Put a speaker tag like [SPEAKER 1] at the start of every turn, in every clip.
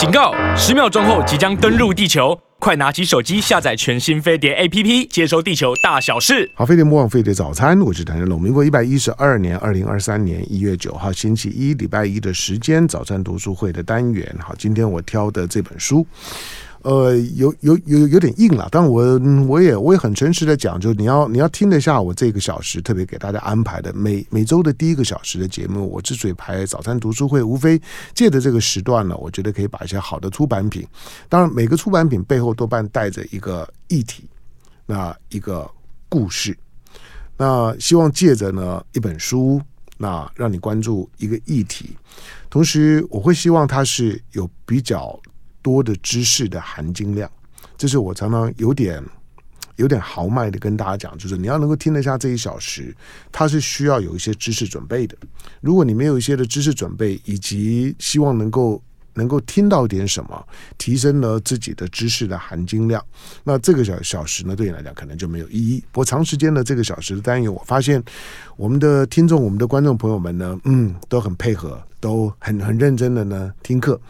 [SPEAKER 1] 警告！十秒钟后即将登陆地球，快拿起手机下载全新飞碟 APP，接收地球大小事。
[SPEAKER 2] 好，飞碟莫忘飞碟早餐，我是谭振龙。民国一百一十二年二零二三年一月九号星期一，礼拜一的时间，早餐读书会的单元。好，今天我挑的这本书。呃，有有有有点硬了，但我我也我也很诚实的讲，就你要你要听得下我这个小时特别给大家安排的每每周的第一个小时的节目，我之所以排早餐读书会，无非借着这个时段呢，我觉得可以把一些好的出版品，当然每个出版品背后多半带着一个议题，那一个故事，那希望借着呢一本书，那让你关注一个议题，同时我会希望它是有比较。多的知识的含金量，这是我常常有点有点豪迈的跟大家讲，就是你要能够听得下这一小时，它是需要有一些知识准备的。如果你没有一些的知识准备，以及希望能够能够听到点什么，提升了自己的知识的含金量，那这个小小时呢，对你来讲可能就没有意义。不过长时间的这个小时的单元，我发现我们的听众、我们的观众朋友们呢，嗯，都很配合，都很很认真的呢听课。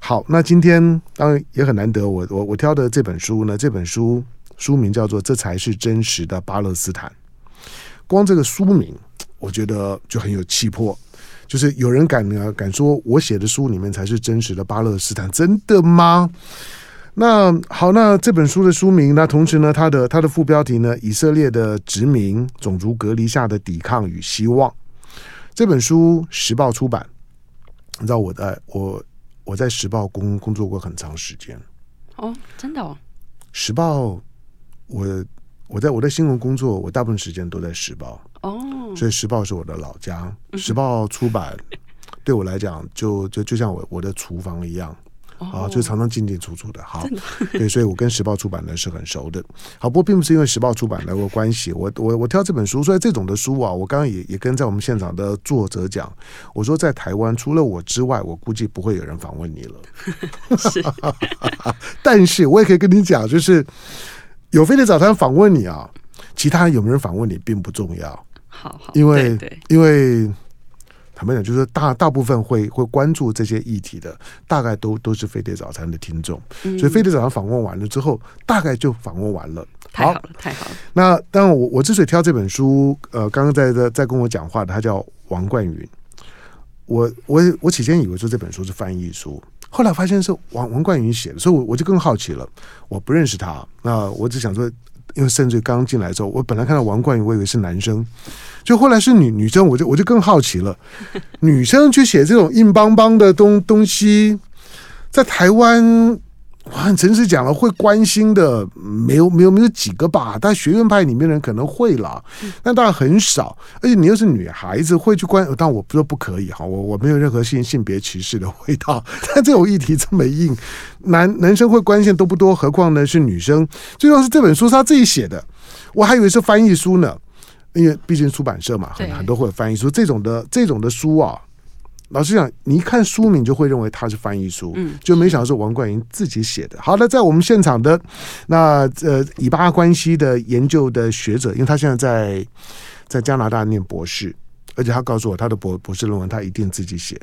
[SPEAKER 2] 好，那今天当然也很难得我，我我挑的这本书呢，这本书书名叫做《这才是真实的巴勒斯坦》。光这个书名，我觉得就很有气魄。就是有人敢呢敢说我写的书里面才是真实的巴勒斯坦，真的吗？那好，那这本书的书名，那同时呢，它的它的副标题呢，以色列的殖民、种族隔离下的抵抗与希望。这本书时报出版，你知道我在我。我在时报工工作过很长时间，
[SPEAKER 3] 哦，真的哦。
[SPEAKER 2] 时报，我我在我在新闻工作，我大部分时间都在时报，哦，所以时报是我的老家。时报出版对我来讲，就就就像我我的厨房一样。啊，就常常进进出出的，好，对，所以我跟时报出版呢是很熟的。好，不过并不是因为时报出版的关系，我我我挑这本书，所以这种的书啊，我刚刚也也跟在我们现场的作者讲，我说在台湾除了我之外，我估计不会有人访问你了。是，但是我也可以跟你讲，就是有飞碟早餐访问你啊，其他有没有人访问你并不重要。
[SPEAKER 3] 好好，
[SPEAKER 2] 因为因为。坦白讲，就是大大部分会会关注这些议题的，大概都都是飞碟早餐的听众，嗯、所以飞碟早餐访问完了之后，大概就访问完了。
[SPEAKER 3] 太好了，太好了。
[SPEAKER 2] 那当然，我我之所以挑这本书，呃，刚刚在在在跟我讲话的，他叫王冠云。我我我起先以为说这本书是翻译书，后来发现是王王冠云写的，所以我我就更好奇了。我不认识他，那我只想说。因为甚至刚进来之后，我本来看到王冠宇，我以为是男生，就后来是女女生，我就我就更好奇了。女生去写这种硬邦邦的东东西，在台湾。我很诚实讲了，会关心的没有没有没有几个吧？但学院派里面的人可能会啦，但当然很少。而且你又是女孩子，会去关，但我不说不可以哈，我我没有任何性性别歧视的味道。但这种议题这么硬，男男生会关心都不多，何况呢是女生？最重要是这本书是他自己写的，我还以为是翻译书呢，因为毕竟出版社嘛，很很多会有翻译书这种的这种的书啊。老实讲，你一看书名就会认为它是翻译书，嗯，就没想到是王冠云自己写的。好那，在我们现场的那呃以巴关系的研究的学者，因为他现在在在加拿大念博士，而且他告诉我他的博博士论文他一定自己写。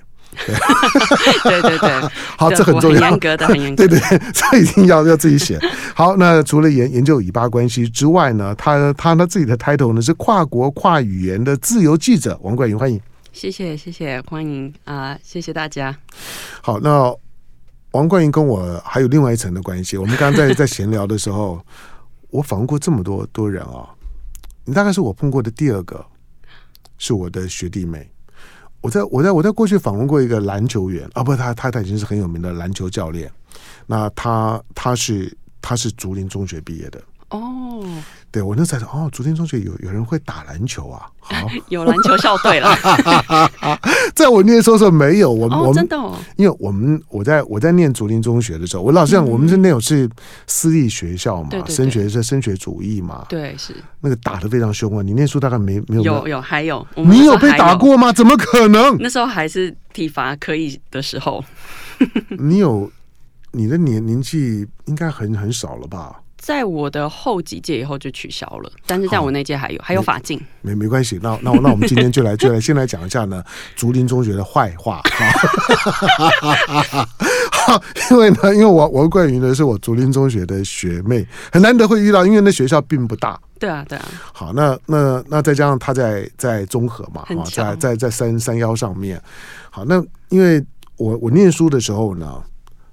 [SPEAKER 2] 对
[SPEAKER 3] 对对对，
[SPEAKER 2] 好，这很重要，
[SPEAKER 3] 很严格的，很严格。
[SPEAKER 2] 对对，这一定要要自己写。好，那除了研研究以巴关系之外呢，他他他自己的 title 呢是跨国跨语言的自由记者。王冠云，欢迎。
[SPEAKER 3] 谢谢谢谢，欢迎啊、呃！谢谢大家。
[SPEAKER 2] 好，那王冠云跟我还有另外一层的关系。我们刚刚在 在闲聊的时候，我访问过这么多多人啊、哦，你大概是我碰过的第二个，是我的学弟妹。我在我在我在过去访问过一个篮球员啊，不，他他他已经是很有名的篮球教练。那他他是他是竹林中学毕业的哦。对，我那才说哦，竹林中学有有人会打篮球啊，好，
[SPEAKER 3] 有篮球校队了。
[SPEAKER 2] 在我念书的时候没有，我们、哦、我们
[SPEAKER 3] 真的、哦，
[SPEAKER 2] 因为我们我在我在念竹林中学的时候，我老实讲，我们是那种是私立学校嘛，嗯、升学是升学主义嘛，
[SPEAKER 3] 对，是
[SPEAKER 2] 那个打的非常凶啊。你念书大概没没有
[SPEAKER 3] 有有还有，
[SPEAKER 2] 你有被打过吗？怎么可能？
[SPEAKER 3] 那时候还是体罚可以的时候。
[SPEAKER 2] 你有你的年年纪应该很很少了吧？
[SPEAKER 3] 在我的后几届以后就取消了，但是在我那届还有还有法镜，
[SPEAKER 2] 没没关系。那那那我们今天就来就来先来讲一下呢，竹林中学的坏话。因为呢，因为我王冠云呢是我竹林中学的学妹，很难得会遇到，因为那学校并不大。
[SPEAKER 3] 对啊，对啊。
[SPEAKER 2] 好，那那那再加上他在在中和嘛，啊，在在在山山腰上面。好，那因为我我念书的时候呢，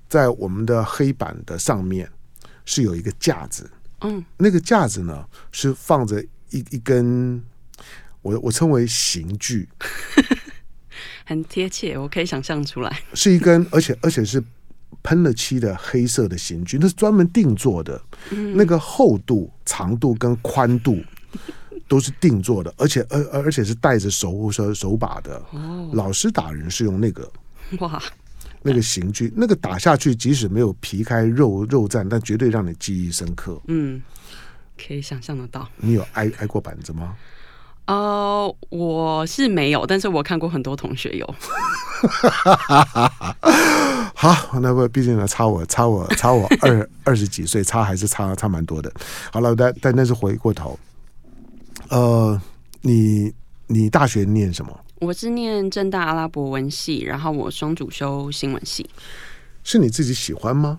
[SPEAKER 2] 在我们的黑板的上面是有一个架子，嗯，那个架子呢是放着一一根，我我称为刑具。
[SPEAKER 3] 很贴切，我可以想象出来，
[SPEAKER 2] 是一根，而且而且是喷了漆的黑色的刑具，那是专门定做的，嗯、那个厚度、长度跟宽度 都是定做的，而且而而且是带着手手手把的。哦，老师打人是用那个。哇，那个刑具，那个打下去，即使没有皮开肉肉绽，但绝对让你记忆深刻。嗯，
[SPEAKER 3] 可以想象得到。
[SPEAKER 2] 你有挨挨过板子吗？
[SPEAKER 3] 呃，我是没有，但是我看过很多同学有。
[SPEAKER 2] 好，那不毕竟呢，差我差我差我二二十几岁，差还是差差蛮多的。好了，但但但是回过头，呃，你你大学念什么？
[SPEAKER 3] 我是念正大阿拉伯文系，然后我双主修新闻系。
[SPEAKER 2] 是你自己喜欢吗？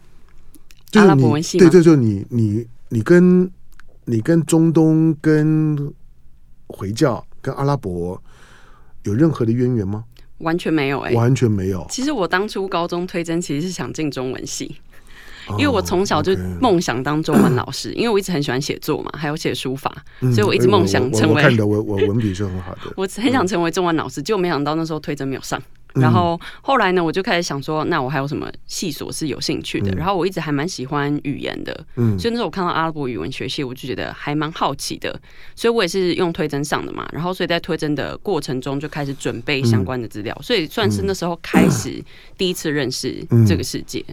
[SPEAKER 3] 阿拉伯文系？
[SPEAKER 2] 对对，就你你你跟你跟中东跟。回教跟阿拉伯有任何的渊源吗？
[SPEAKER 3] 完全没有哎、欸，
[SPEAKER 2] 完全没有。
[SPEAKER 3] 其实我当初高中推甄其实是想进中文系，因为我从小就梦想当中文老师，因为我一直很喜欢写作嘛，还有写书法，所以我一直梦想成为。
[SPEAKER 2] 我看的我我文笔是很好的，
[SPEAKER 3] 我很想成为中文老师，结果没想到那时候推甄没有上。然后后来呢，我就开始想说，那我还有什么系所是有兴趣的？嗯、然后我一直还蛮喜欢语言的，嗯，所以那时候我看到阿拉伯语文学系，我就觉得还蛮好奇的，所以我也是用推甄上的嘛。然后所以在推甄的过程中就开始准备相关的资料，嗯、所以算是那时候开始第一次认识这个世界。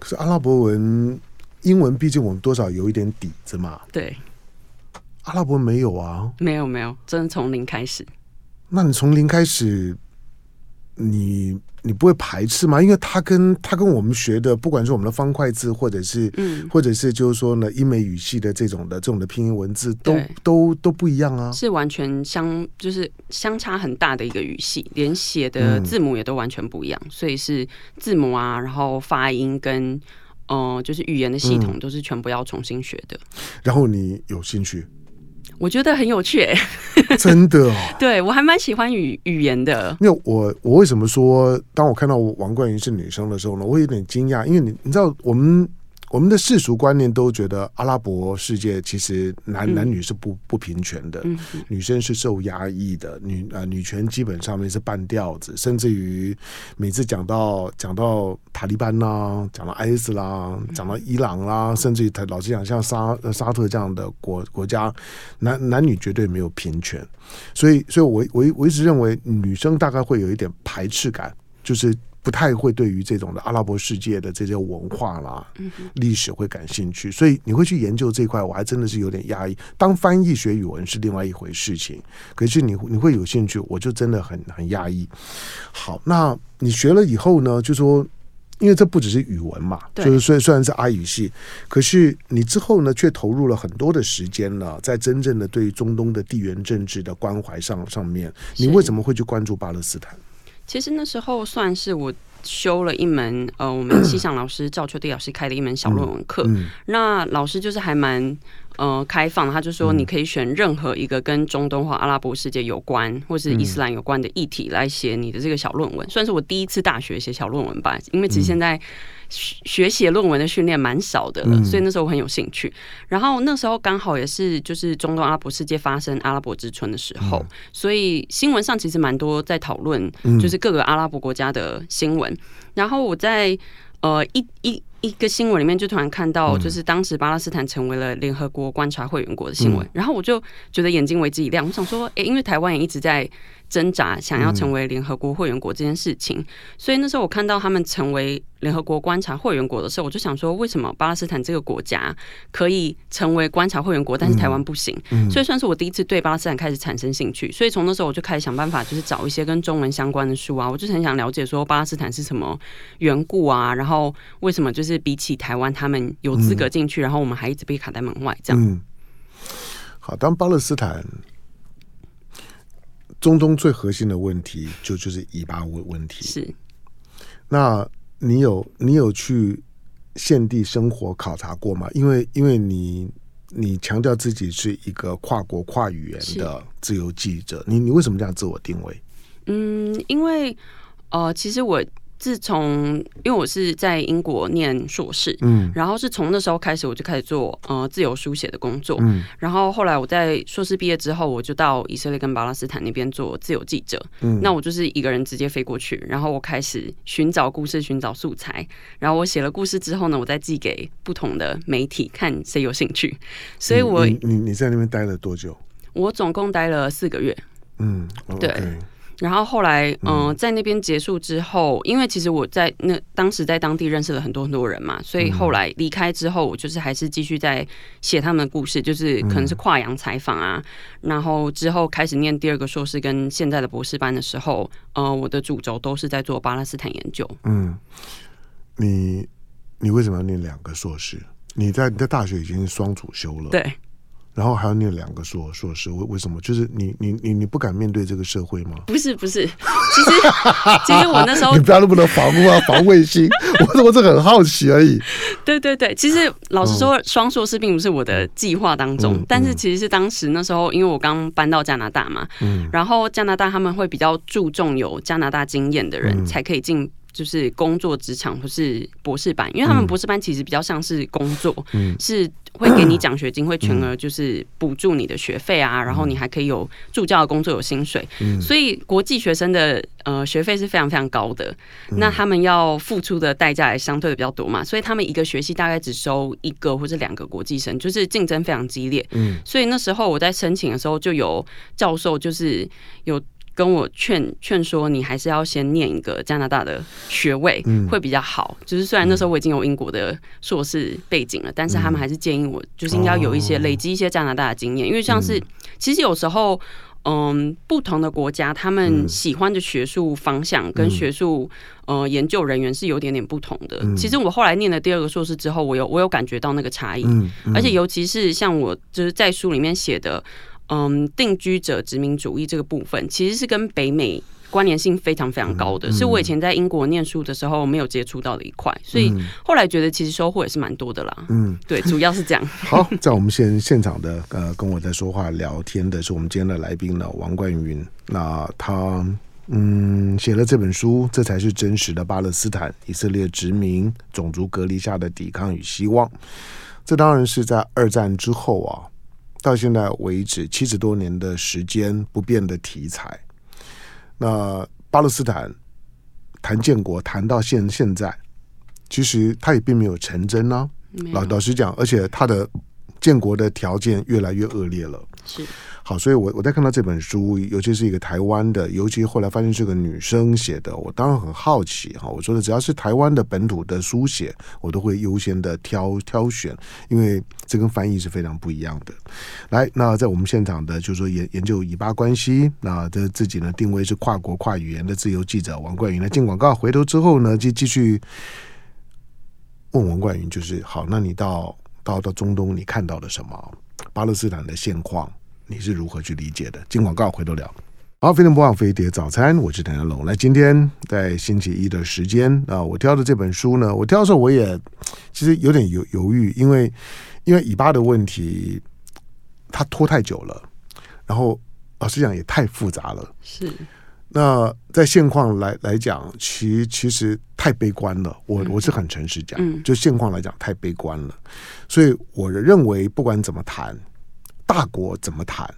[SPEAKER 2] 可是阿拉伯文、英文，毕竟我们多少有一点底子嘛。
[SPEAKER 3] 对，
[SPEAKER 2] 阿拉伯文没有啊，
[SPEAKER 3] 没有没有，真的从零开始。
[SPEAKER 2] 那你从零开始？你你不会排斥吗？因为他跟他跟我们学的，不管是我们的方块字，或者是嗯，或者是就是说呢，英美语系的这种的这种的拼音文字，都都都不一样啊，
[SPEAKER 3] 是完全相就是相差很大的一个语系，连写的字母也都完全不一样，嗯、所以是字母啊，然后发音跟嗯、呃，就是语言的系统都是全部要重新学的。
[SPEAKER 2] 嗯、然后你有兴趣？
[SPEAKER 3] 我觉得很有趣，欸，
[SPEAKER 2] 真的哦。
[SPEAKER 3] 对，我还蛮喜欢语语言的。
[SPEAKER 2] 因为我我为什么说，当我看到王冠云是女生的时候呢，我有点惊讶，因为你你知道我们。我们的世俗观念都觉得阿拉伯世界其实男男女是不不平权的，嗯、女生是受压抑的，女啊、呃、女权基本上面是半吊子，甚至于每次讲到讲到塔利班啦，讲到 IS 啦，讲到伊朗啦，甚至于他老是讲，像沙沙特这样的国国家，男男女绝对没有平权，所以所以我我我一直认为女生大概会有一点排斥感，就是。不太会对于这种的阿拉伯世界的这些文化啦、历史会感兴趣，所以你会去研究这一块，我还真的是有点压抑。当翻译学语文是另外一回事情，可是你你会有兴趣，我就真的很很压抑。好，那你学了以后呢？就说，因为这不只是语文嘛，就是虽虽然是阿语系，可是你之后呢，却投入了很多的时间呢，在真正的对于中东的地缘政治的关怀上上面。你为什么会去关注巴勒斯坦？
[SPEAKER 3] 其实那时候算是我修了一门呃，我们气象老师赵秋地老师开的一门小论文课。嗯嗯、那老师就是还蛮呃开放，他就说你可以选任何一个跟中东或阿拉伯世界有关，或是伊斯兰有关的议题来写你的这个小论文，算是我第一次大学写小论文吧。因为其实现在。学写论文的训练蛮少的了，所以那时候我很有兴趣。然后那时候刚好也是就是中东阿拉伯世界发生阿拉伯之春的时候，所以新闻上其实蛮多在讨论，就是各个阿拉伯国家的新闻。然后我在呃一一一个新闻里面就突然看到，就是当时巴勒斯坦成为了联合国观察会员国的新闻，然后我就觉得眼睛为之一亮，我想说，诶，因为台湾也一直在。挣扎想要成为联合国会员国这件事情，所以那时候我看到他们成为联合国观察会员国的时候，我就想说，为什么巴勒斯坦这个国家可以成为观察会员国，但是台湾不行？所以算是我第一次对巴勒斯坦开始产生兴趣。所以从那时候我就开始想办法，就是找一些跟中文相关的书啊，我就很想了解说巴勒斯坦是什么缘故啊，然后为什么就是比起台湾，他们有资格进去，然后我们还一直被卡在门外这样。
[SPEAKER 2] 嗯，好，当巴勒斯坦。中东最核心的问题就就是以巴问问题。
[SPEAKER 3] 是，
[SPEAKER 2] 那你有你有去现地生活考察过吗？因为因为你你强调自己是一个跨国跨语言的自由记者，你你为什么这样自我定位？
[SPEAKER 3] 嗯，因为呃，其实我。自从因为我是在英国念硕士，嗯，然后是从那时候开始我就开始做呃自由书写的工作，嗯，然后后来我在硕士毕业之后，我就到以色列跟巴勒斯坦那边做自由记者，嗯，那我就是一个人直接飞过去，然后我开始寻找故事、寻找素材，然后我写了故事之后呢，我再寄给不同的媒体看谁有兴趣，所以我
[SPEAKER 2] 你你，你在那边待了多久？
[SPEAKER 3] 我总共待了四个月，
[SPEAKER 2] 嗯，
[SPEAKER 3] 对。然后后来，嗯、呃，在那边结束之后，因为其实我在那当时在当地认识了很多很多人嘛，所以后来离开之后，我就是还是继续在写他们的故事，就是可能是跨洋采访啊。然后之后开始念第二个硕士跟现在的博士班的时候，呃，我的主轴都是在做巴勒斯坦研究。
[SPEAKER 2] 嗯，你你为什么要念两个硕士？你在你在大学已经双主修了，
[SPEAKER 3] 对。
[SPEAKER 2] 然后还要念两个硕硕士，为为什么？就是你你你你不敢面对这个社会吗？
[SPEAKER 3] 不是不是，其实其实我那时候
[SPEAKER 2] 你不要那么多防护啊，防卫心，我我是很好奇而已。
[SPEAKER 3] 对对对，其实老实说，双硕士并不是我的计划当中，嗯、但是其实是当时那时候，因为我刚搬到加拿大嘛，嗯，然后加拿大他们会比较注重有加拿大经验的人才可以进。就是工作职场或是博士班，因为他们博士班其实比较像是工作，嗯、是会给你 奖学金，会全额就是补助你的学费啊，嗯、然后你还可以有助教的工作，有薪水，嗯、所以国际学生的呃学费是非常非常高的，嗯、那他们要付出的代价也相对的比较多嘛，所以他们一个学期大概只收一个或者两个国际生，就是竞争非常激烈，嗯，所以那时候我在申请的时候就有教授就是有。跟我劝劝说，你还是要先念一个加拿大的学位，会比较好。嗯、就是虽然那时候我已经有英国的硕士背景了，嗯、但是他们还是建议我，就是应该有一些累积一些加拿大的经验，哦、因为像是其实有时候，嗯，不同的国家他们喜欢的学术方向跟学术呃研究人员是有点点不同的。嗯、其实我后来念了第二个硕士之后，我有我有感觉到那个差异，而且尤其是像我就是在书里面写的。嗯，定居者殖民主义这个部分其实是跟北美关联性非常非常高的，是我以前在英国念书的时候没有接触到的一块，所以后来觉得其实收获也是蛮多的啦。嗯，对，主要是这样。
[SPEAKER 2] 好，在我们现现场的呃，跟我在说话聊天的是我们今天的来宾呢，王冠云。那他嗯写了这本书，这才是真实的巴勒斯坦以色列殖民种族隔离下的抵抗与希望。这当然是在二战之后啊。到现在为止，七十多年的时间不变的题材。那巴勒斯坦谈建国谈到现现在，其实它也并没有成真呢、啊。老老实讲，而且它的建国的条件越来越恶劣了。好，所以我我在看到这本书，尤其是一个台湾的，尤其后来发现是个女生写的，我当然很好奇哈。我说的只要是台湾的本土的书写，我都会优先的挑挑选，因为这跟翻译是非常不一样的。来，那在我们现场的，就是说研研究以巴关系，那这自己呢定位是跨国跨语言的自由记者王冠云。来进广告，回头之后呢，就继续问王冠云，就是好，那你到到到中东，你看到了什么？巴勒斯坦的现况？你是如何去理解的？进广告回头聊。好，飞碟播放飞碟早餐，我是谭家龙。来，今天在星期一的时间啊，我挑的这本书呢，我挑的时候我也其实有点犹犹豫，因为因为以巴的问题它拖太久了，然后老实讲也太复杂了。
[SPEAKER 3] 是。
[SPEAKER 2] 那在现况来来讲，其其实太悲观了。我我是很诚实讲，嗯、就现况来讲太悲观了。所以我认为不管怎么谈。大国怎么谈？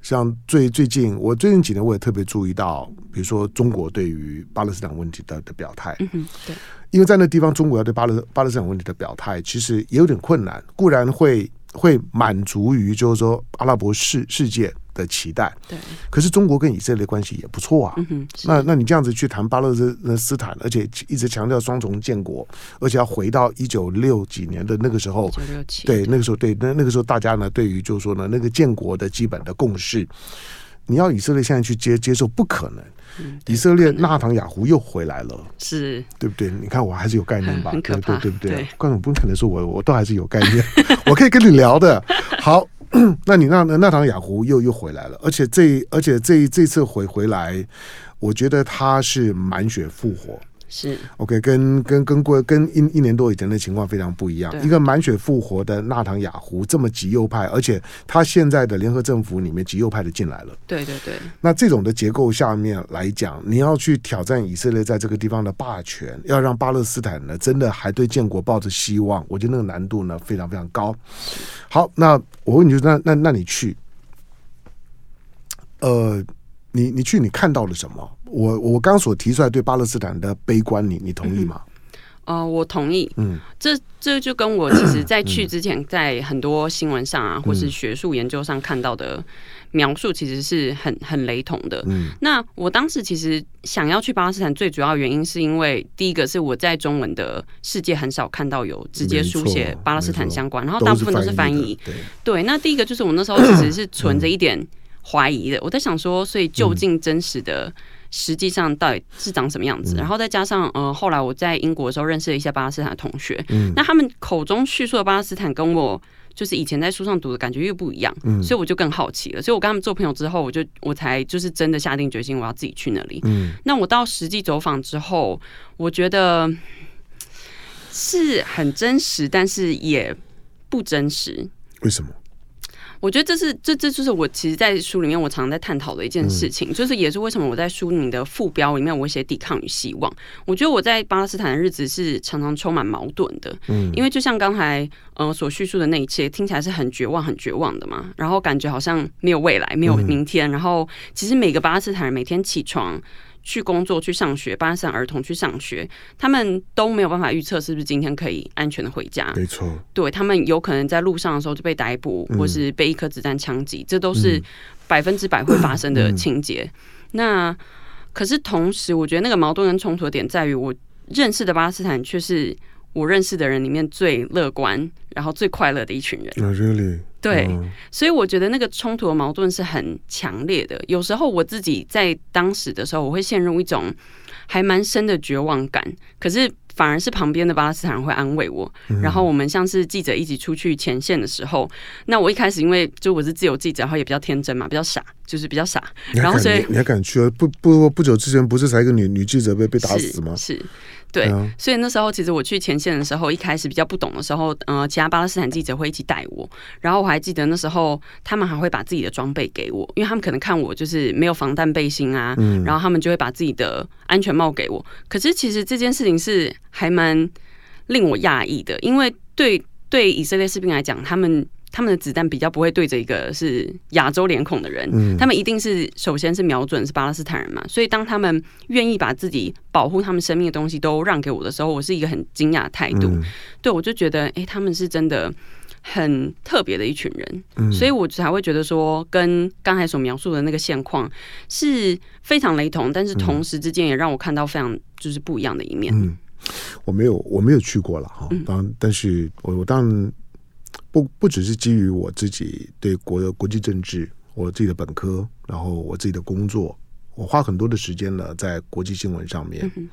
[SPEAKER 2] 像最最近，我最近几年我也特别注意到，比如说中国对于巴勒斯坦问题的的表态。嗯，对，因为在那地方，中国要对巴勒巴勒斯坦问题的表态，其实也有点困难。固然会会满足于就是说阿拉伯世世界。的期待，对，可是中国跟以色列关系也不错啊。嗯、那那你这样子去谈巴勒斯坦，而且一直强调双重建国，而且要回到一九六几年的那个时候，对，那个时候对，那那个时候大家呢，对于就是说呢，那个建国的基本的共识，你要以色列现在去接接受，不可能。嗯、以色列纳唐雅胡又回来了，是对不对？你看我还是有概念吧？对对对不对？观众不可能说我我都还是有概念，我可以跟你聊的。好。那你那那堂雅胡又又回来了，而且这而且这这次回回来，我觉得他是满血复活，
[SPEAKER 3] 是
[SPEAKER 2] OK，跟跟跟过跟一一年多以前的情况非常不一样。一个满血复活的纳唐雅胡这么极右派，而且他现在的联合政府里面极右派的进来了。
[SPEAKER 3] 对对对。
[SPEAKER 2] 那这种的结构下面来讲，你要去挑战以色列在这个地方的霸权，要让巴勒斯坦呢真的还对建国抱着希望，我觉得那个难度呢非常非常高。好，那我问你就那那那你去，呃。你你去，你看到了什么？我我刚所提出来对巴勒斯坦的悲观，你你同意吗？
[SPEAKER 3] 嗯、呃，我同意。嗯，这这就跟我其实在去之前，在很多新闻上啊，嗯、或是学术研究上看到的描述，其实是很很雷同的。嗯，那我当时其实想要去巴勒斯坦，最主要原因是因为第一个是我在中文的世界很少看到有直接书写巴勒斯坦相关，然后大部分都是翻译。对对，那第一个就是我那时候其实是存着一点。怀疑的，我在想说，所以究竟真实的实际上到底是长什么样子？嗯、然后再加上，呃，后来我在英国的时候认识了一些巴勒斯坦的同学，嗯，那他们口中叙述的巴勒斯坦跟我就是以前在书上读的感觉又不一样，嗯，所以我就更好奇了。所以我跟他们做朋友之后，我就我才就是真的下定决心，我要自己去那里。嗯，那我到实际走访之后，我觉得是很真实，但是也不真实。
[SPEAKER 2] 为什么？
[SPEAKER 3] 我觉得这是这这就是我其实，在书里面我常常在探讨的一件事情，就是也是为什么我在书里的副标里面我会写抵抗与希望。我觉得我在巴勒斯坦的日子是常常充满矛盾的，嗯，因为就像刚才呃所叙述的那一切，听起来是很绝望、很绝望的嘛，然后感觉好像没有未来、没有明天，然后其实每个巴勒斯坦人每天起床。去工作、去上学，巴勒斯坦儿童去上学，他们都没有办法预测是不是今天可以安全的回家。
[SPEAKER 2] 没错，
[SPEAKER 3] 对，他们有可能在路上的时候就被逮捕，嗯、或是被一颗子弹枪击，这都是百分之百会发生的情节。那可是同时，我觉得那个矛盾跟冲突的点在于，我认识的巴勒斯坦却是我认识的人里面最乐观，然后最快乐的一群人。
[SPEAKER 2] Oh, really?
[SPEAKER 3] 对，所以我觉得那个冲突的矛盾是很强烈的。有时候我自己在当时的时候，我会陷入一种还蛮深的绝望感。可是反而是旁边的巴勒斯坦人会安慰我。然后我们像是记者一起出去前线的时候，那我一开始因为就我是自由记者，然后也比较天真嘛，比较傻，就是比较傻。然后所以
[SPEAKER 2] 你还敢去？不不不久之前不是才一个女女记者被被打死吗？
[SPEAKER 3] 是。是对，所以那时候其实我去前线的时候，一开始比较不懂的时候，呃，其他巴勒斯坦记者会一起带我。然后我还记得那时候，他们还会把自己的装备给我，因为他们可能看我就是没有防弹背心啊，嗯、然后他们就会把自己的安全帽给我。可是其实这件事情是还蛮令我讶异的，因为对对以色列士兵来讲，他们。他们的子弹比较不会对着一个是亚洲脸孔的人，嗯、他们一定是首先是瞄准是巴勒斯坦人嘛，所以当他们愿意把自己保护他们生命的东西都让给我的时候，我是一个很惊讶的态度。嗯、对，我就觉得，哎、欸，他们是真的很特别的一群人，嗯、所以我才会觉得说，跟刚才所描述的那个现况是非常雷同，但是同时之间也让我看到非常就是不一样的一面。
[SPEAKER 2] 嗯，我没有，我没有去过了哈，当但是我我当然。不不只是基于我自己对国的国际政治，我自己的本科，然后我自己的工作，我花很多的时间呢在国际新闻上面。嗯、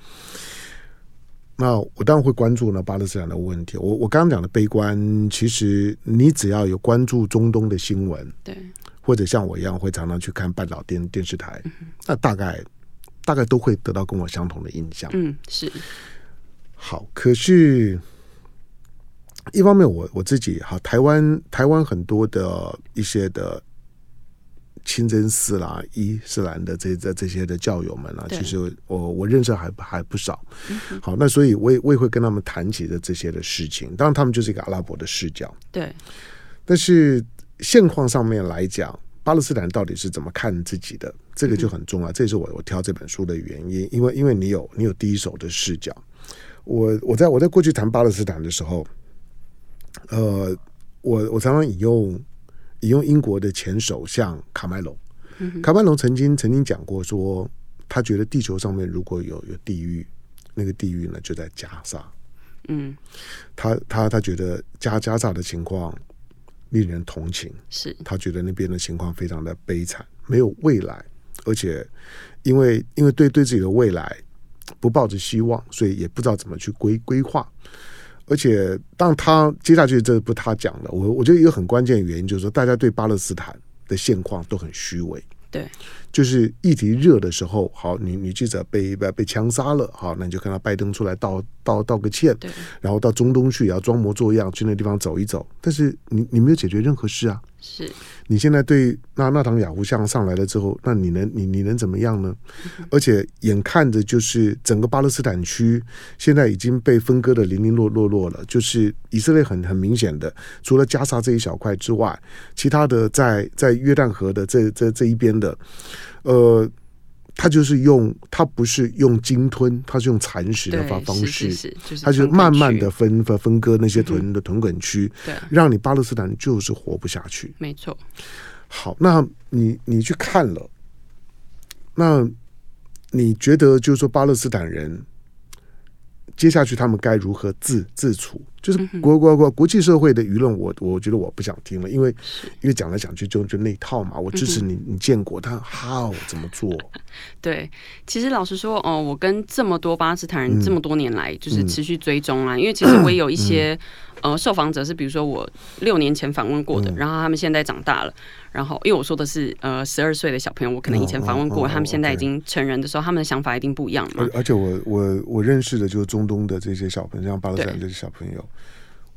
[SPEAKER 2] 那我当然会关注呢巴勒斯坦的问题。我我刚刚讲的悲观，其实你只要有关注中东的新闻，对，或者像我一样会常常去看半岛电电视台，嗯、那大概大概都会得到跟我相同的印象。嗯，是。好，可是。一方面我，我我自己哈，台湾台湾很多的一些的清真寺啦、伊斯兰的这这这些的教友们啊，其实我我认识还还不少。嗯、好，那所以我也我也会跟他们谈起的这些的事情。当然，他们就是一个阿拉伯的视角。对。但是现况上面来讲，巴勒斯坦到底是怎么看自己的？这个就很重要。嗯、这也是我我挑这本书的原因，因为因为你有你有第一手的视角。我我在我在过去谈巴勒斯坦的时候。呃，我我常常引用引用英国的前首相卡麦隆，嗯、卡麦隆曾经曾经讲过说，他觉得地球上面如果有有地狱，那个地狱呢就在加沙。嗯，他他他觉得加加萨的情况令人同情，是他觉得那边的情况非常的悲惨，没有未来，而且因为因为对对自己的未来不抱着希望，所以也不知道怎么去规规划。而且，当他接下去这不他讲的，我我觉得一个很关键的原因就是说，大家对巴勒斯坦的现况都很虚伪。对，就是议题热的时候，好，女女记者被被被枪杀了，好，那你就看到拜登出来道道道个歉，
[SPEAKER 3] 对，
[SPEAKER 2] 然后到中东去也要装模作样去那地方走一走，但是你你没有解决任何事啊。
[SPEAKER 3] 是，
[SPEAKER 2] 你现在对那那场雅虎像上来了之后，那你能你你能怎么样呢？而且眼看着就是整个巴勒斯坦区现在已经被分割的零零落落落了，就是以色列很很明显的，除了加沙这一小块之外，其他的在在约旦河的这这这一边的，呃。他就是用，他不是用鲸吞，他是用蚕食的方方式，他就慢慢的分分分割那些豚的豚梗区，对，让你巴勒斯坦就是活不下去。
[SPEAKER 3] 没错。
[SPEAKER 2] 好，那你你去看了，那你觉得就是说巴勒斯坦人？接下去他们该如何自自处？就是国国国国际社会的舆论，我我觉得我不想听了，因为因为讲来讲去就就那套嘛。我支持你，你建国他 how 怎么做？
[SPEAKER 3] 对，其实老实说，哦，我跟这么多巴基斯坦人这么多年来就是持续追踪啊，因为其实我也有一些。呃，受访者是比如说我六年前访问过的，然后他们现在长大了，然后因为我说的是呃十二岁的小朋友，我可能以前访问过，他们现在已经成人的时候，他们的想法一定不一样嘛。
[SPEAKER 2] 而且我我我认识的就是中东的这些小朋友，像巴勒斯坦这些小朋友。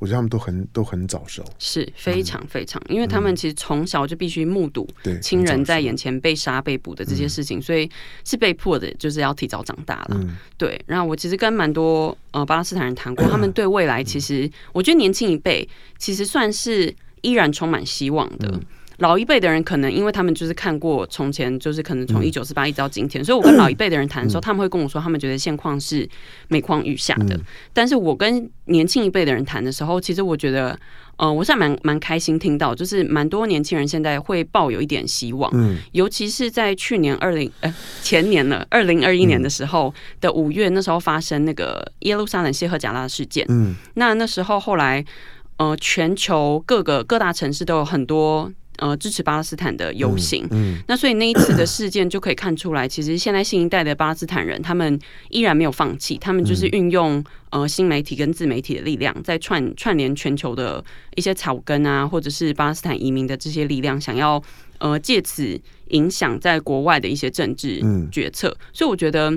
[SPEAKER 2] 我觉得他们都很都很早熟，
[SPEAKER 3] 是非常非常，因为他们其实从小就必须目睹亲人在眼前被杀、被捕的这些事情，所以是被迫的，就是要提早长大了。对，然后我其实跟蛮多呃巴勒斯坦人谈过，他们对未来其实，我觉得年轻一辈其实算是依然充满希望的。老一辈的人可能因为他们就是看过从前，就是可能从一九四八一直到今天，所以我跟老一辈的人谈的时候，他们会跟我说，他们觉得现况是每况愈下的。但是我跟年轻一辈的人谈的时候，其实我觉得，呃，我是蛮蛮开心听到，就是蛮多年轻人现在会抱有一点希望。嗯尤其是在去年二零呃前年了二零二一年的时候的五月，那时候发生那个耶路撒冷谢赫贾拉事件。嗯，那那时候后来，呃，全球各个各大城市都有很多。呃，支持巴勒斯坦的游行，嗯，嗯，那所以那一次的事件就可以看出来，其实现在新一代的巴勒斯坦人，他们依然没有放弃，他们就是运用呃新媒体跟自媒体的力量，在串串联全球的一些草根啊，或者是巴勒斯坦移民的这些力量，想要呃借此影响在国外的一些政治决策。嗯，所以我觉得，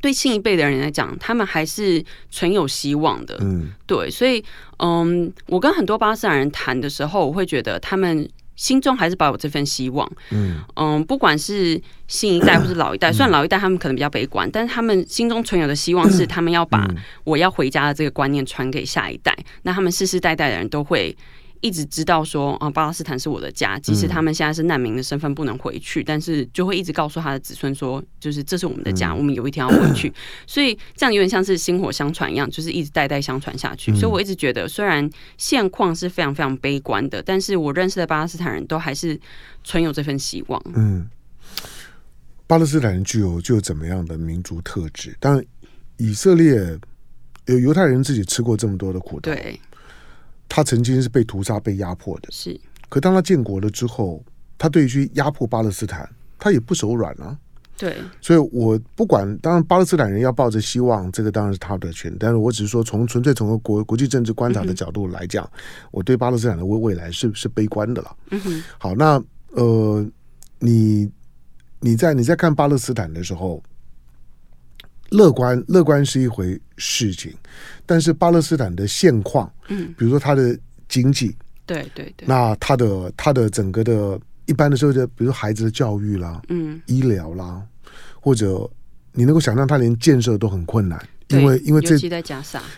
[SPEAKER 3] 对新一辈的人来讲，他们还是存有希望的。嗯，对，所以嗯，我跟很多巴勒斯坦人谈的时候，我会觉得他们。心中还是保有这份希望，嗯。嗯，不管是新一代或是老一代，虽然老一代他们可能比较悲观，但是他们心中存有的希望是，他们要把我要回家的这个观念传给下一代，那他们世世代代的人都会。一直知道说啊，巴勒斯坦是我的家，即使他们现在是难民的身份不能回去，嗯、但是就会一直告诉他的子孙说，就是这是我们的家，嗯、我们有一天要回去。所以这样有点像是薪火相传一样，就是一直代代相传下去。嗯、所以我一直觉得，虽然现况是非常非常悲观的，但是我认识的巴勒斯坦人都还是存有这份希望。嗯，
[SPEAKER 2] 巴勒斯坦人具有具有怎么样的民族特质？当然，以色列有犹太人自己吃过这么多的苦头。对。他曾经是被屠杀、被压迫的，是。可当他建国了之后，他对于去压迫巴勒斯坦，他也不手软啊。对。所以我不管，当然巴勒斯坦人要抱着希望，这个当然是他的权。但是我只是说，从纯粹从国国际政治观察的角度来讲，嗯、我对巴勒斯坦的未未来是是悲观的了。嗯哼。好，那呃，你你在你在看巴勒斯坦的时候。乐观，乐观是一回事情，但是巴勒斯坦的现况，嗯，比如说他的经济，对对对，那他的他的整个的一般的时候，的比如说孩子的教育啦，嗯，医疗啦，或者你能够想象，他连建设都很困难。因为因为这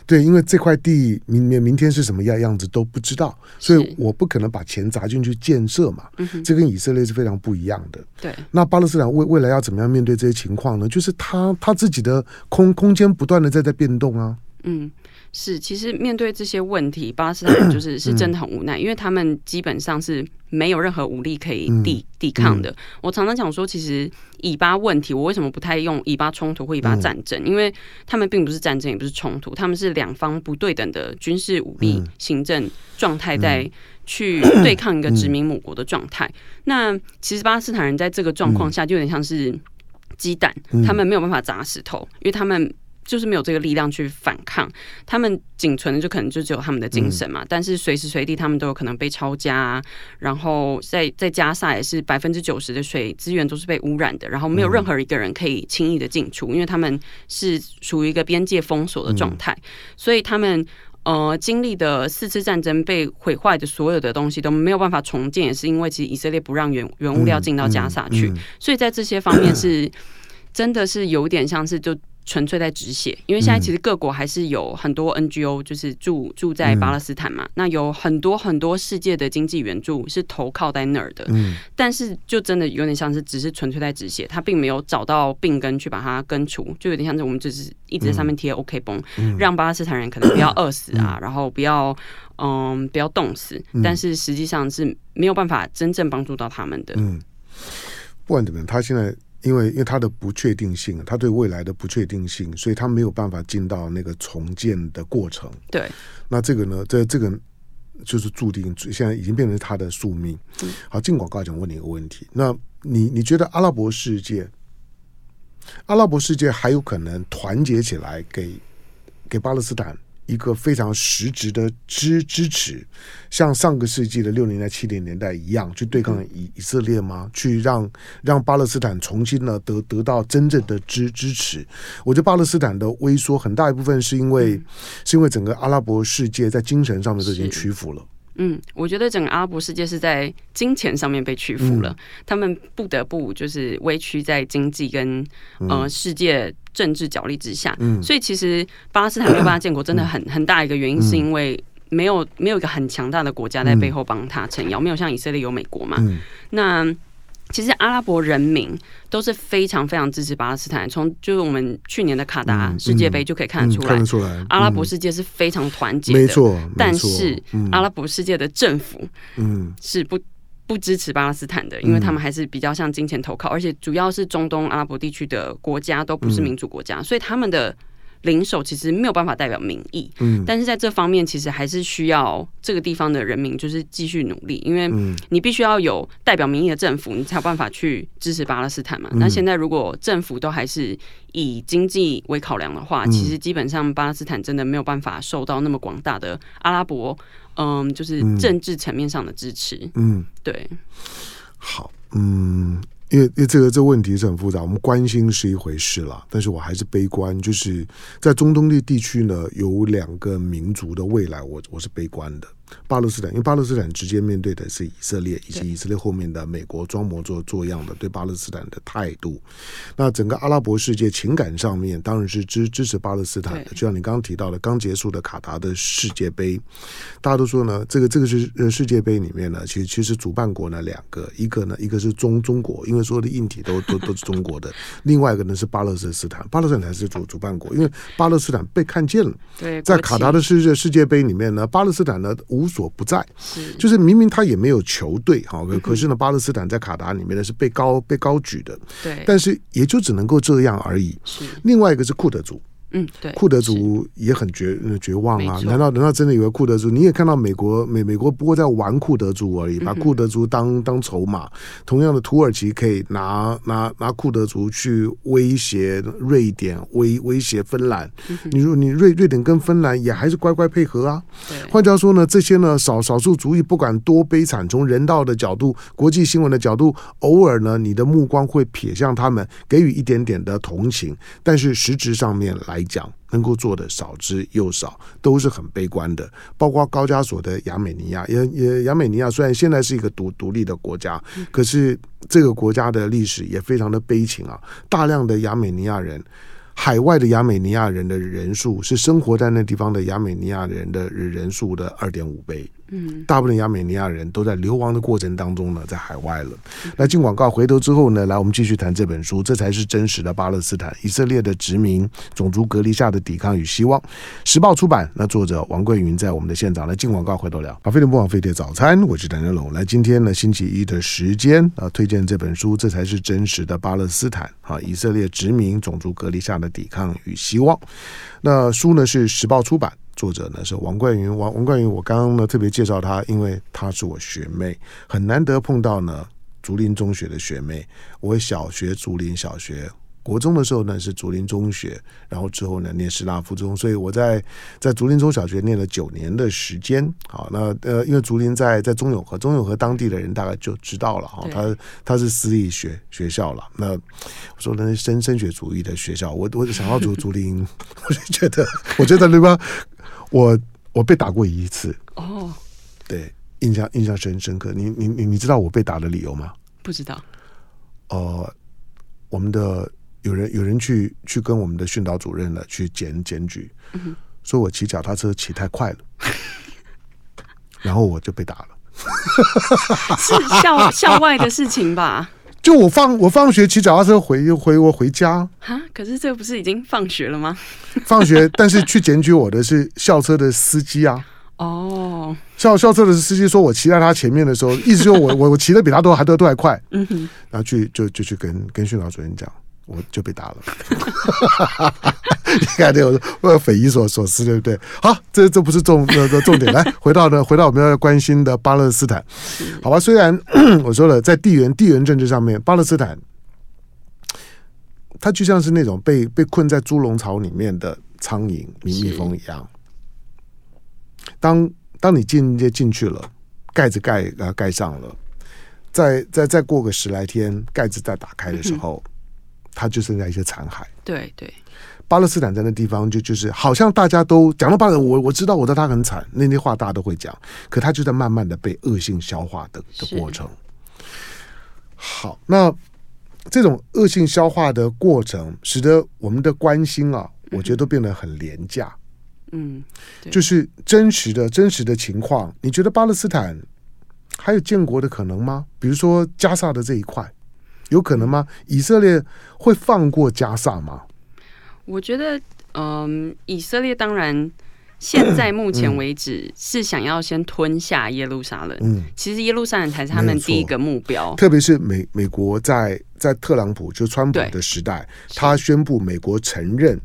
[SPEAKER 2] 对，因为这块地明明明天是什么样样子都不知道，所以我不可能把钱砸进去建设嘛。这跟以色列是非常不一样的。对，那巴勒斯坦未未来要怎么样面对这些情况呢？就是他他自己的空空间不断的在在变动啊。嗯。
[SPEAKER 3] 是，其实面对这些问题，巴勒斯坦人就是 是真的很无奈，因为他们基本上是没有任何武力可以抵抵抗的。我常常讲说，其实以巴问题，我为什么不太用以巴冲突或以巴战争？因为他们并不是战争，也不是冲突，他们是两方不对等的军事武力行政状态，在去 对抗一个殖民母国的状态。那其实巴勒斯坦人在这个状况下，就有点像是鸡蛋，他们没有办法砸石头，因为他们。就是没有这个力量去反抗，他们仅存的就可能就只有他们的精神嘛。嗯、但是随时随地他们都有可能被抄家、啊，然后在在加萨也是百分之九十的水资源都是被污染的，然后没有任何一个人可以轻易的进出，因为他们是属于一个边界封锁的状态，嗯、所以他们呃经历的四次战争被毁坏的所有的东西都没有办法重建，也是因为其实以色列不让原原物料进到加沙去，嗯嗯嗯、所以在这些方面是真的是有点像是就。纯粹在止血，因为现在其实各国还是有很多 NGO，就是住住在巴勒斯坦嘛。嗯、那有很多很多世界的经济援助是投靠在那儿的。嗯。但是就真的有点像是只是纯粹在止血，他并没有找到病根去把它根除，就有点像是我们只是一直在上面贴 OK 绷，嗯、让巴勒斯坦人可能不要饿死啊，嗯、然后不要嗯不要冻死。嗯、但是实际上是没有办法真正帮助到他们的。嗯。
[SPEAKER 2] 不管怎么样，他现在。因为因为它的不确定性，它对未来的不确定性，所以它没有办法进到那个重建的过程。
[SPEAKER 3] 对，
[SPEAKER 2] 那这个呢，这这个就是注定现在已经变成它的宿命。嗯、好，进广告讲问你一个问题，那你你觉得阿拉伯世界，阿拉伯世界还有可能团结起来给给巴勒斯坦？一个非常实质的支支持，像上个世纪的六零年代、七零年代一样，去对抗以以色列吗？去让让巴勒斯坦重新呢得得到真正的支支持？我觉得巴勒斯坦的萎缩很大一部分是因为，嗯、是因为整个阿拉伯世界在精神上面都已经屈服了。
[SPEAKER 3] 嗯，我觉得整个阿拉伯世界是在金钱上面被屈服了，嗯、他们不得不就是委屈在经济跟呃世界政治角力之下。嗯，所以其实巴勒斯坦没有办法建国，真的很 很大一个原因是因为没有没有一个很强大的国家在背后帮他撑腰，没有像以色列有美国嘛。嗯，那。其实阿拉伯人民都是非常非常支持巴勒斯坦，从就是我们去年的卡达世界杯就可以看得出来，看得出来，阿拉伯世界是非常团结的。没错，但是、嗯、阿拉伯世界的政府，嗯，是不不支持巴勒斯坦的，因为他们还是比较像金钱投靠，而且主要是中东阿拉伯地区的国家都不是民主国家，嗯、所以他们的。领袖其实没有办法代表民意，嗯，但是在这方面其实还是需要这个地方的人民就是继续努力，因为你必须要有代表民意的政府，你才有办法去支持巴勒斯坦嘛。嗯、那现在如果政府都还是以经济为考量的话，嗯、其实基本上巴勒斯坦真的没有办法受到那么广大的阿拉伯，嗯，就是政治层面上的支持，嗯，对，
[SPEAKER 2] 好，嗯。因为，因为这个这个问题是很复杂，我们关心是一回事了，但是我还是悲观，就是在中东的地区呢，有两个民族的未来，我我是悲观的。巴勒斯坦，因为巴勒斯坦直接面对的是以色列，以及以色列后面的美国装模作作样的对巴勒斯坦的态度。那整个阿拉伯世界情感上面当然是支支持巴勒斯坦的，就像你刚刚提到的，刚结束的卡达的世界杯，大家都说呢，这个这个是呃世界杯里面呢，其实其实主办国呢两个，一个呢一个是中中国，因为所有的硬体都都都是中国的，另外一个呢是巴勒斯坦，巴勒斯坦才是主主办国，因为巴勒斯坦被看见了，对在卡达的世界世界杯里面呢，巴勒斯坦呢无所不在，是。就是明明他也没有球队哈，可是呢，巴勒斯坦在卡达里面呢是被高被高举的，对，但是也就只能够这样而已。是。另外一个是库德族。嗯，对，库德族也很绝绝望啊！难道难道真的以为库德族？你也看到美国美美国不过在玩库德族而已，把库德族当当筹码。同样的，土耳其可以拿拿拿库德族去威胁瑞典，威威胁芬兰。你说你瑞瑞典跟芬兰也还是乖乖配合啊？换句话说呢，这些呢少少数族裔不管多悲惨，从人道的角度、国际新闻的角度，偶尔呢你的目光会瞥向他们，给予一点点的同情，但是实质上面来。讲能够做的少之又少，都是很悲观的。包括高加索的亚美尼亚，也也亚美尼亚虽然现在是一个独独立的国家，可是这个国家的历史也非常的悲情啊。大量的亚美尼亚人，海外的亚美尼亚人的人数是生活在那地方的亚美尼亚人的人数的二点五倍。嗯，大部分亚美尼亚人都在流亡的过程当中呢，在海外了。那进广告，回头之后呢，来我们继续谈这本书，这才是真实的巴勒斯坦，以色列的殖民、种族隔离下的抵抗与希望。时报出版，那作者王桂云在我们的现场来进广告，回头聊。啊飞碟不枉飞碟早餐，我是谭正龙。来，今天呢，星期一的时间啊，推荐这本书，这才是真实的巴勒斯坦啊，以色列殖民、种族隔离下的抵抗与希望。那书呢是时报出版。作者呢是王冠云，王王冠云，我刚刚呢特别介绍他，因为他是我学妹，很难得碰到呢竹林中学的学妹。我小学竹林小学国中的时候呢是竹林中学，然后之后呢念师大附中，所以我在在竹林中小学念了九年的时间。好，那呃，因为竹林在在中永和，中永和当地的人大概就知道了哈，他他是私立学学校了。那我说那是升升学主义的学校，我我想要读竹林，我就觉得我觉得那边我我被打过一次哦，对，印象印象深深刻。你你你你知道我被打的理由吗？
[SPEAKER 3] 不知道。
[SPEAKER 2] 哦、呃，我们的。有人有人去去跟我们的训导主任了去检检举，嗯、说我骑脚踏车骑太快了，然后我就被打了。
[SPEAKER 3] 是校校外的事情吧？
[SPEAKER 2] 就我放我放学骑脚踏车回回我回家
[SPEAKER 3] 啊？可是这不是已经放学了吗？
[SPEAKER 2] 放学，但是去检举我的是校车的司机啊。哦，校校车的司机说我骑在他前面的时候，意思说我我我骑的比他都还都都还快。嗯哼，然后去就就去跟跟训导主任讲。我就被打了，你看这个匪夷所所思，对不对？好，这这不是重的的重点。来，回到呢，回到我们要关心的巴勒斯坦，好吧？虽然 我说了，在地缘地缘政治上面，巴勒斯坦它就像是那种被被困在猪笼草里面的苍蝇、蜜蜜蜂一样。当当你进进去了，盖子盖呃盖上了，再再再过个十来天，盖子再打开的时候。它就剩下一些残骸。
[SPEAKER 3] 对对，
[SPEAKER 2] 巴勒斯坦在那地方就就是好像大家都讲到巴勒，我我知道我知道他很惨，那些话大家都会讲，可他就在慢慢的被恶性消化的的过程。好，那这种恶性消化的过程，使得我们的关心啊，我觉得都变得很廉价。嗯，就是真实的真实的情况，你觉得巴勒斯坦还有建国的可能吗？比如说加萨的这一块。有可能吗？以色列会放过加萨吗？
[SPEAKER 3] 我觉得，嗯，以色列当然现在目前为止是想要先吞下耶路撒冷。嗯，其实耶路撒冷才是他们第一个目标。
[SPEAKER 2] 特别是美美国在在特朗普就川普的时代，他宣布美国承认。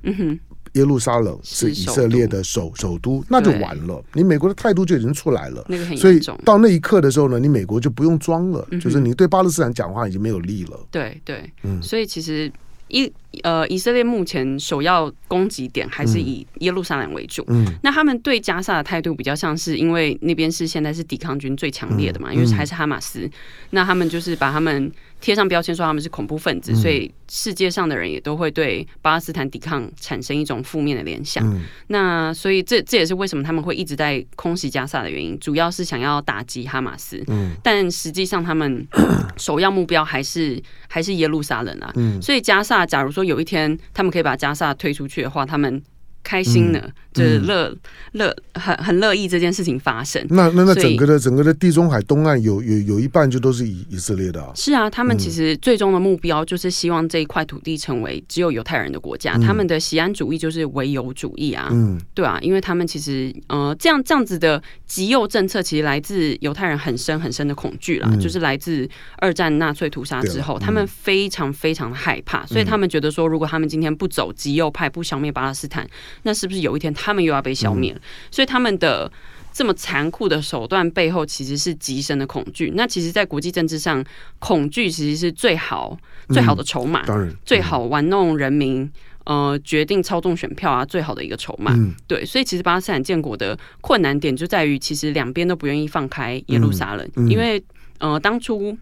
[SPEAKER 2] 耶路撒冷是以色列的首首都，那就完了。你美国的态度就已经出来了，那个很。所以到那一刻的时候呢，你美国就不用装了，就是你对巴勒斯坦讲话已经没有力了。
[SPEAKER 3] 对对，嗯，所以其实。以呃，以色列目前首要攻击点还是以耶路撒冷为主。嗯，那他们对加萨的态度比较像是，因为那边是现在是抵抗军最强烈的嘛，因为还是哈马斯，那他们就是把他们贴上标签，说他们是恐怖分子，所以世界上的人也都会对巴勒斯坦抵抗产生一种负面的联想。那所以这这也是为什么他们会一直在空袭加萨的原因，主要是想要打击哈马斯。嗯，但实际上他们 首要目标还是还是耶路撒冷啊。嗯，所以加萨。假如说有一天他们可以把加萨推出去的话，他们开心呢，嗯、就是乐乐很很乐意这件事情发生。
[SPEAKER 2] 那那那整个的整个的地中海东岸有有有一半就都是以以色列的、啊。
[SPEAKER 3] 是啊，他们其实最终的目标就是希望这一块土地成为只有犹太人的国家。嗯、他们的锡安主义就是唯犹主义啊，嗯，对啊，因为他们其实呃这样这样子的极右政策，其实来自犹太人很深很深的恐惧啦，嗯、就是来自二战纳粹屠杀之后，嗯、他们非常非常的害怕，所以他们觉得说，如果他们今天不走极右派，不消灭巴勒斯坦。那是不是有一天他们又要被消灭了？所以他们的这么残酷的手段背后，其实是极深的恐惧。那其实，在国际政治上，恐惧其实是最好最好的筹码，当然最好玩弄人民，呃，决定操纵选票啊，最好的一个筹码。对，所以其实巴勒斯坦建国的困难点就在于，其实两边都不愿意放开耶路撒冷，因为呃，当初。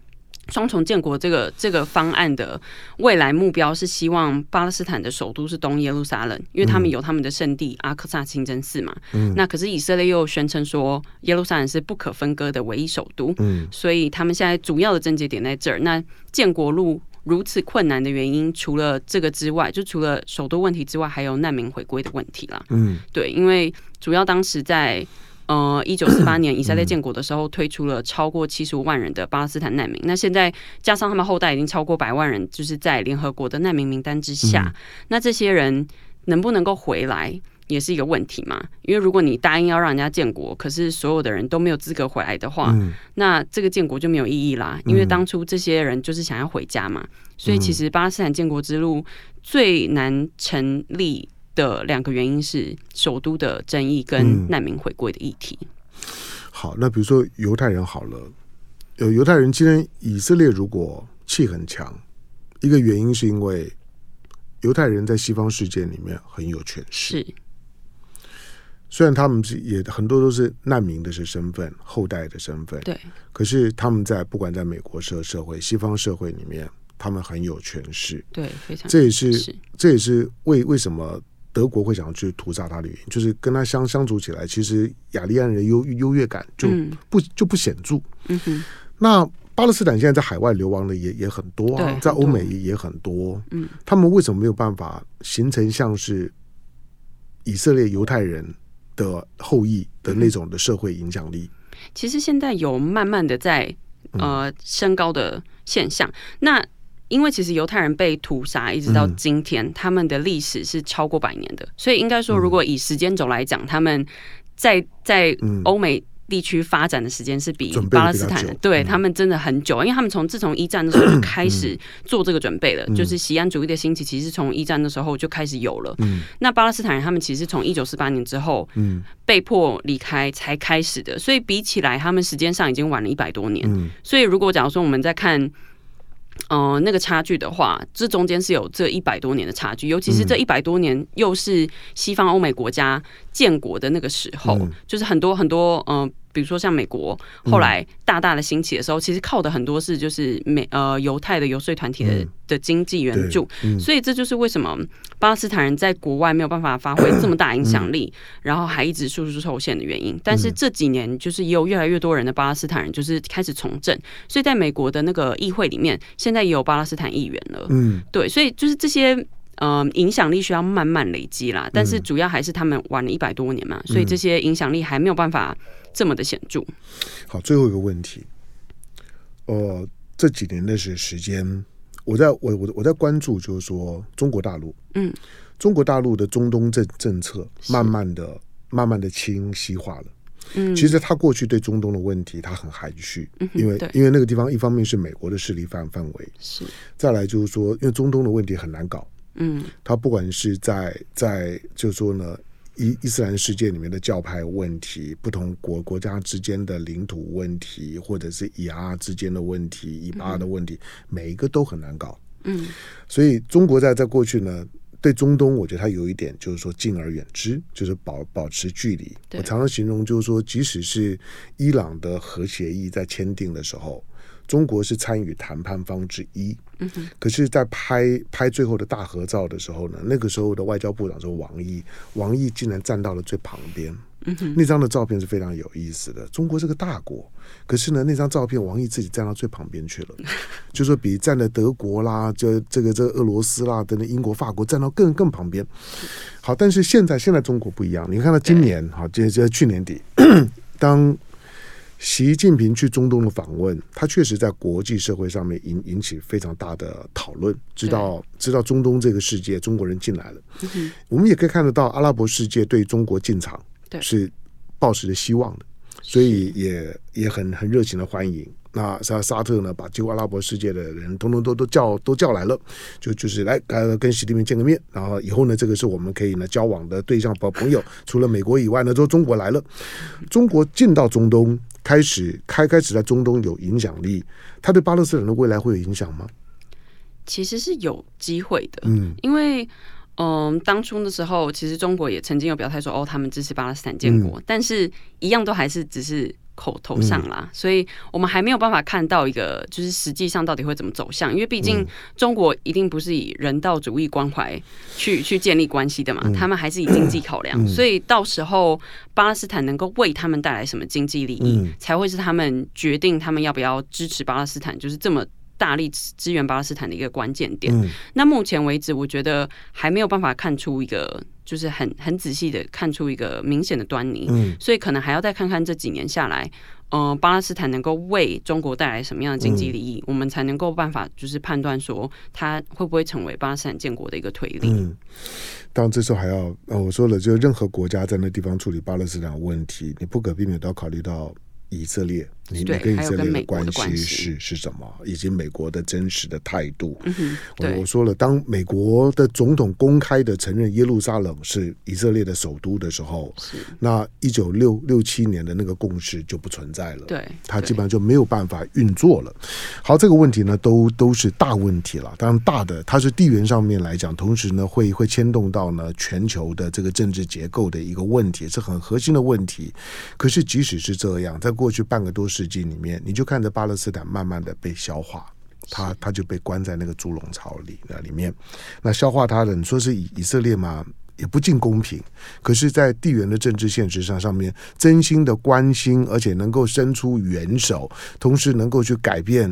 [SPEAKER 3] 双重建国这个这个方案的未来目标是希望巴勒斯坦的首都是东耶路撒冷，因为他们有他们的圣地阿克萨清真寺嘛。嗯。那可是以色列又宣称说耶路撒冷是不可分割的唯一首都。嗯。所以他们现在主要的症结点在这儿。那建国路如此困难的原因，除了这个之外，就除了首都问题之外，还有难民回归的问题啦。嗯。对，因为主要当时在。呃，一九四八年 以色列建国的时候，推出了超过七十五万人的巴勒斯坦难民。那现在加上他们后代，已经超过百万人，就是在联合国的难民名单之下。那这些人能不能够回来，也是一个问题嘛？因为如果你答应要让人家建国，可是所有的人都没有资格回来的话，那这个建国就没有意义啦。因为当初这些人就是想要回家嘛。所以其实巴勒斯坦建国之路最难成立的两个原因是首都的争议跟难民回归的议题。嗯。
[SPEAKER 2] 好，那比如说犹太人好了，有犹太人今天以色列如果气很强，一个原因是因为犹太人在西方世界里面很有权势。
[SPEAKER 3] 是，
[SPEAKER 2] 虽然他们是也很多都是难民的是身份，后代的身份，
[SPEAKER 3] 对，
[SPEAKER 2] 可是他们在不管在美国社社会、西方社会里面，他们很有权势。
[SPEAKER 3] 对，非常。
[SPEAKER 2] 这也是，
[SPEAKER 3] 是
[SPEAKER 2] 这也是为为什么德国会想要去屠杀他的原因，就是跟他相相处起来，其实雅利安人的优优越感就不、嗯、就不显著。
[SPEAKER 3] 嗯哼。
[SPEAKER 2] 那巴勒斯坦现在在海外流亡的也也很多啊，在欧美也很多。嗯，他们为什么没有办法形成像是以色列犹太人？的后裔的那种的社会影响力，
[SPEAKER 3] 其实现在有慢慢的在呃升高的现象。那因为其实犹太人被屠杀一直到今天，他们的历史是超过百年的，所以应该说，如果以时间轴来讲，他们在在欧美。地区发展的时间是比巴勒斯坦的，对、嗯、他们真的很久，因为他们从自从一战的时候就开始做这个准备了，嗯、就是西安主义的兴起，其实从一战的时候就开始有了。嗯、那巴勒斯坦人他们其实从一九四八年之后，嗯，被迫离开才开始的，所以比起来，他们时间上已经晚了一百多年。嗯、所以如果假如说我们在看。呃，那个差距的话，这中间是有这一百多年的差距，尤其是这一百多年又是西方欧美国家建国的那个时候，嗯、就是很多很多，嗯、呃。比如说像美国后来大大的兴起的时候，嗯、其实靠的很多是就是美呃犹太的游说团体的、嗯、的经济援助，嗯、所以这就是为什么巴勒斯坦人在国外没有办法发挥这么大影响力，嗯、然后还一直处处受限的原因。但是这几年就是也有越来越多人的巴勒斯坦人就是开始从政，所以在美国的那个议会里面，现在也有巴勒斯坦议员了。嗯，对，所以就是这些嗯、呃、影响力需要慢慢累积啦，但是主要还是他们玩了一百多年嘛，所以这些影响力还没有办法。这么的显著。
[SPEAKER 2] 好，最后一个问题，呃，这几年的时时间，我在我我我在关注，就是说中国大陆，嗯，中国大陆的中东政政策慢慢的、慢慢的清晰化了。嗯，其实他过去对中东的问题，他很含蓄，嗯、因为因为那个地方一方面是美国的势力范范围，是。再来就是说，因为中东的问题很难搞，嗯，他不管是在在就是说呢。伊伊斯兰世界里面的教派问题，不同国国家之间的领土问题，或者是以阿之间的问题，以巴的问题，每一个都很难搞。嗯，所以中国在在过去呢，对中东，我觉得它有一点就是说敬而远之，就是保保持距离。我常常形容就是说，即使是伊朗的核协议在签订的时候。中国是参与谈判方之一，嗯可是，在拍拍最后的大合照的时候呢，那个时候的外交部长是王毅，王毅竟然站到了最旁边，那张的照片是非常有意思的。中国是个大国，可是呢，那张照片王毅自己站到最旁边去了，就说比站在德国啦，就这个这个俄罗斯啦等等英国、法国站到更更旁边。好，但是现在现在中国不一样，你看到今年哈，这这去年底当。习近平去中东的访问，他确实在国际社会上面引引起非常大的讨论。知道知道中东这个世界，中国人进来了。嗯、我们也可以看得到，阿拉伯世界对中国进场是抱持着希望的，所以也也很很热情的欢迎。那沙沙特呢，把几乎阿拉伯世界的人通通都都叫都叫来了，就就是来呃跟习近平见个面。然后以后呢，这个是我们可以呢交往的对象和朋友。除了美国以外呢，都中国来了。中国进到中东。开始开开始在中东有影响力，他对巴勒斯坦的未来会有影响吗？
[SPEAKER 3] 其实是有机会的，嗯，因为嗯、呃，当初的时候，其实中国也曾经有表态说，哦，他们支持巴勒斯坦建国，嗯、但是一样都还是只是。口头上啦，嗯、所以我们还没有办法看到一个就是实际上到底会怎么走向，因为毕竟中国一定不是以人道主义关怀去去建立关系的嘛，嗯、他们还是以经济考量，嗯、所以到时候巴勒斯坦能够为他们带来什么经济利益，嗯、才会是他们决定他们要不要支持巴勒斯坦，就是这么大力支援巴勒斯坦的一个关键点。嗯、那目前为止，我觉得还没有办法看出一个。就是很很仔细的看出一个明显的端倪，嗯，所以可能还要再看看这几年下来，呃，巴勒斯坦能够为中国带来什么样的经济利益，嗯、我们才能够办法就是判断说它会不会成为巴勒斯坦建国的一个推力。嗯，当然这时候还要，呃，我说了，就任何国家在那地方处理巴勒斯坦问题，你不可避免都要考虑到
[SPEAKER 2] 以色列，你
[SPEAKER 3] 对
[SPEAKER 2] 你跟以色列的
[SPEAKER 3] 关系
[SPEAKER 2] 是是什么？以及美国的真实的态度。
[SPEAKER 3] 嗯，
[SPEAKER 2] 我我说了，当美国的总统公开的承认耶路撒冷是以色列的首都的时候，那一九六六七年的那个共识就不存在了。
[SPEAKER 3] 对，
[SPEAKER 2] 它基本上就没有办法运作了。好，这个问题呢，都都是大问题了。当然，大的它是地缘上面来讲，同时呢，会会牵动到呢全球的这个政治结构的一个问题，是很核心的问题。可是，即使是这样，在过去半个多世纪里面，你就看着巴勒斯坦慢慢的被消化，他他就被关在那个猪笼草里那里面。那消化他的，你说是以以色列嘛？也不尽公平，可是，在地缘的政治现实上，上面真心的关心，而且能够伸出援手，同时能够去改变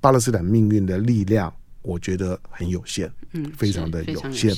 [SPEAKER 2] 巴勒斯坦命运的力量，我觉得很有限，
[SPEAKER 3] 嗯，
[SPEAKER 2] 非常的有限。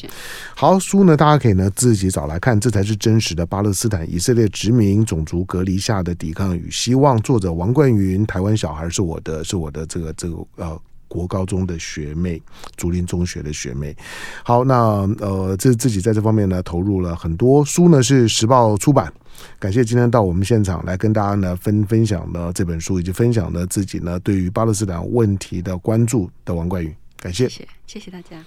[SPEAKER 2] 好，书呢，大家可以呢自己找来看，这才是真实的巴勒斯坦以色列殖民种族隔离下的抵抗与希望。作者王冠云，台湾小孩是我的，是我的这个这个呃。国高中的学妹，竹林中学的学妹。好，那呃，这自己在这方面呢投入了很多书呢，是时报出版。感谢今天到我们现场来跟大家呢分分享呢这本书，以及分享呢自己呢对于巴勒斯坦问题的关注的王冠宇，感
[SPEAKER 3] 谢，谢谢，谢大家。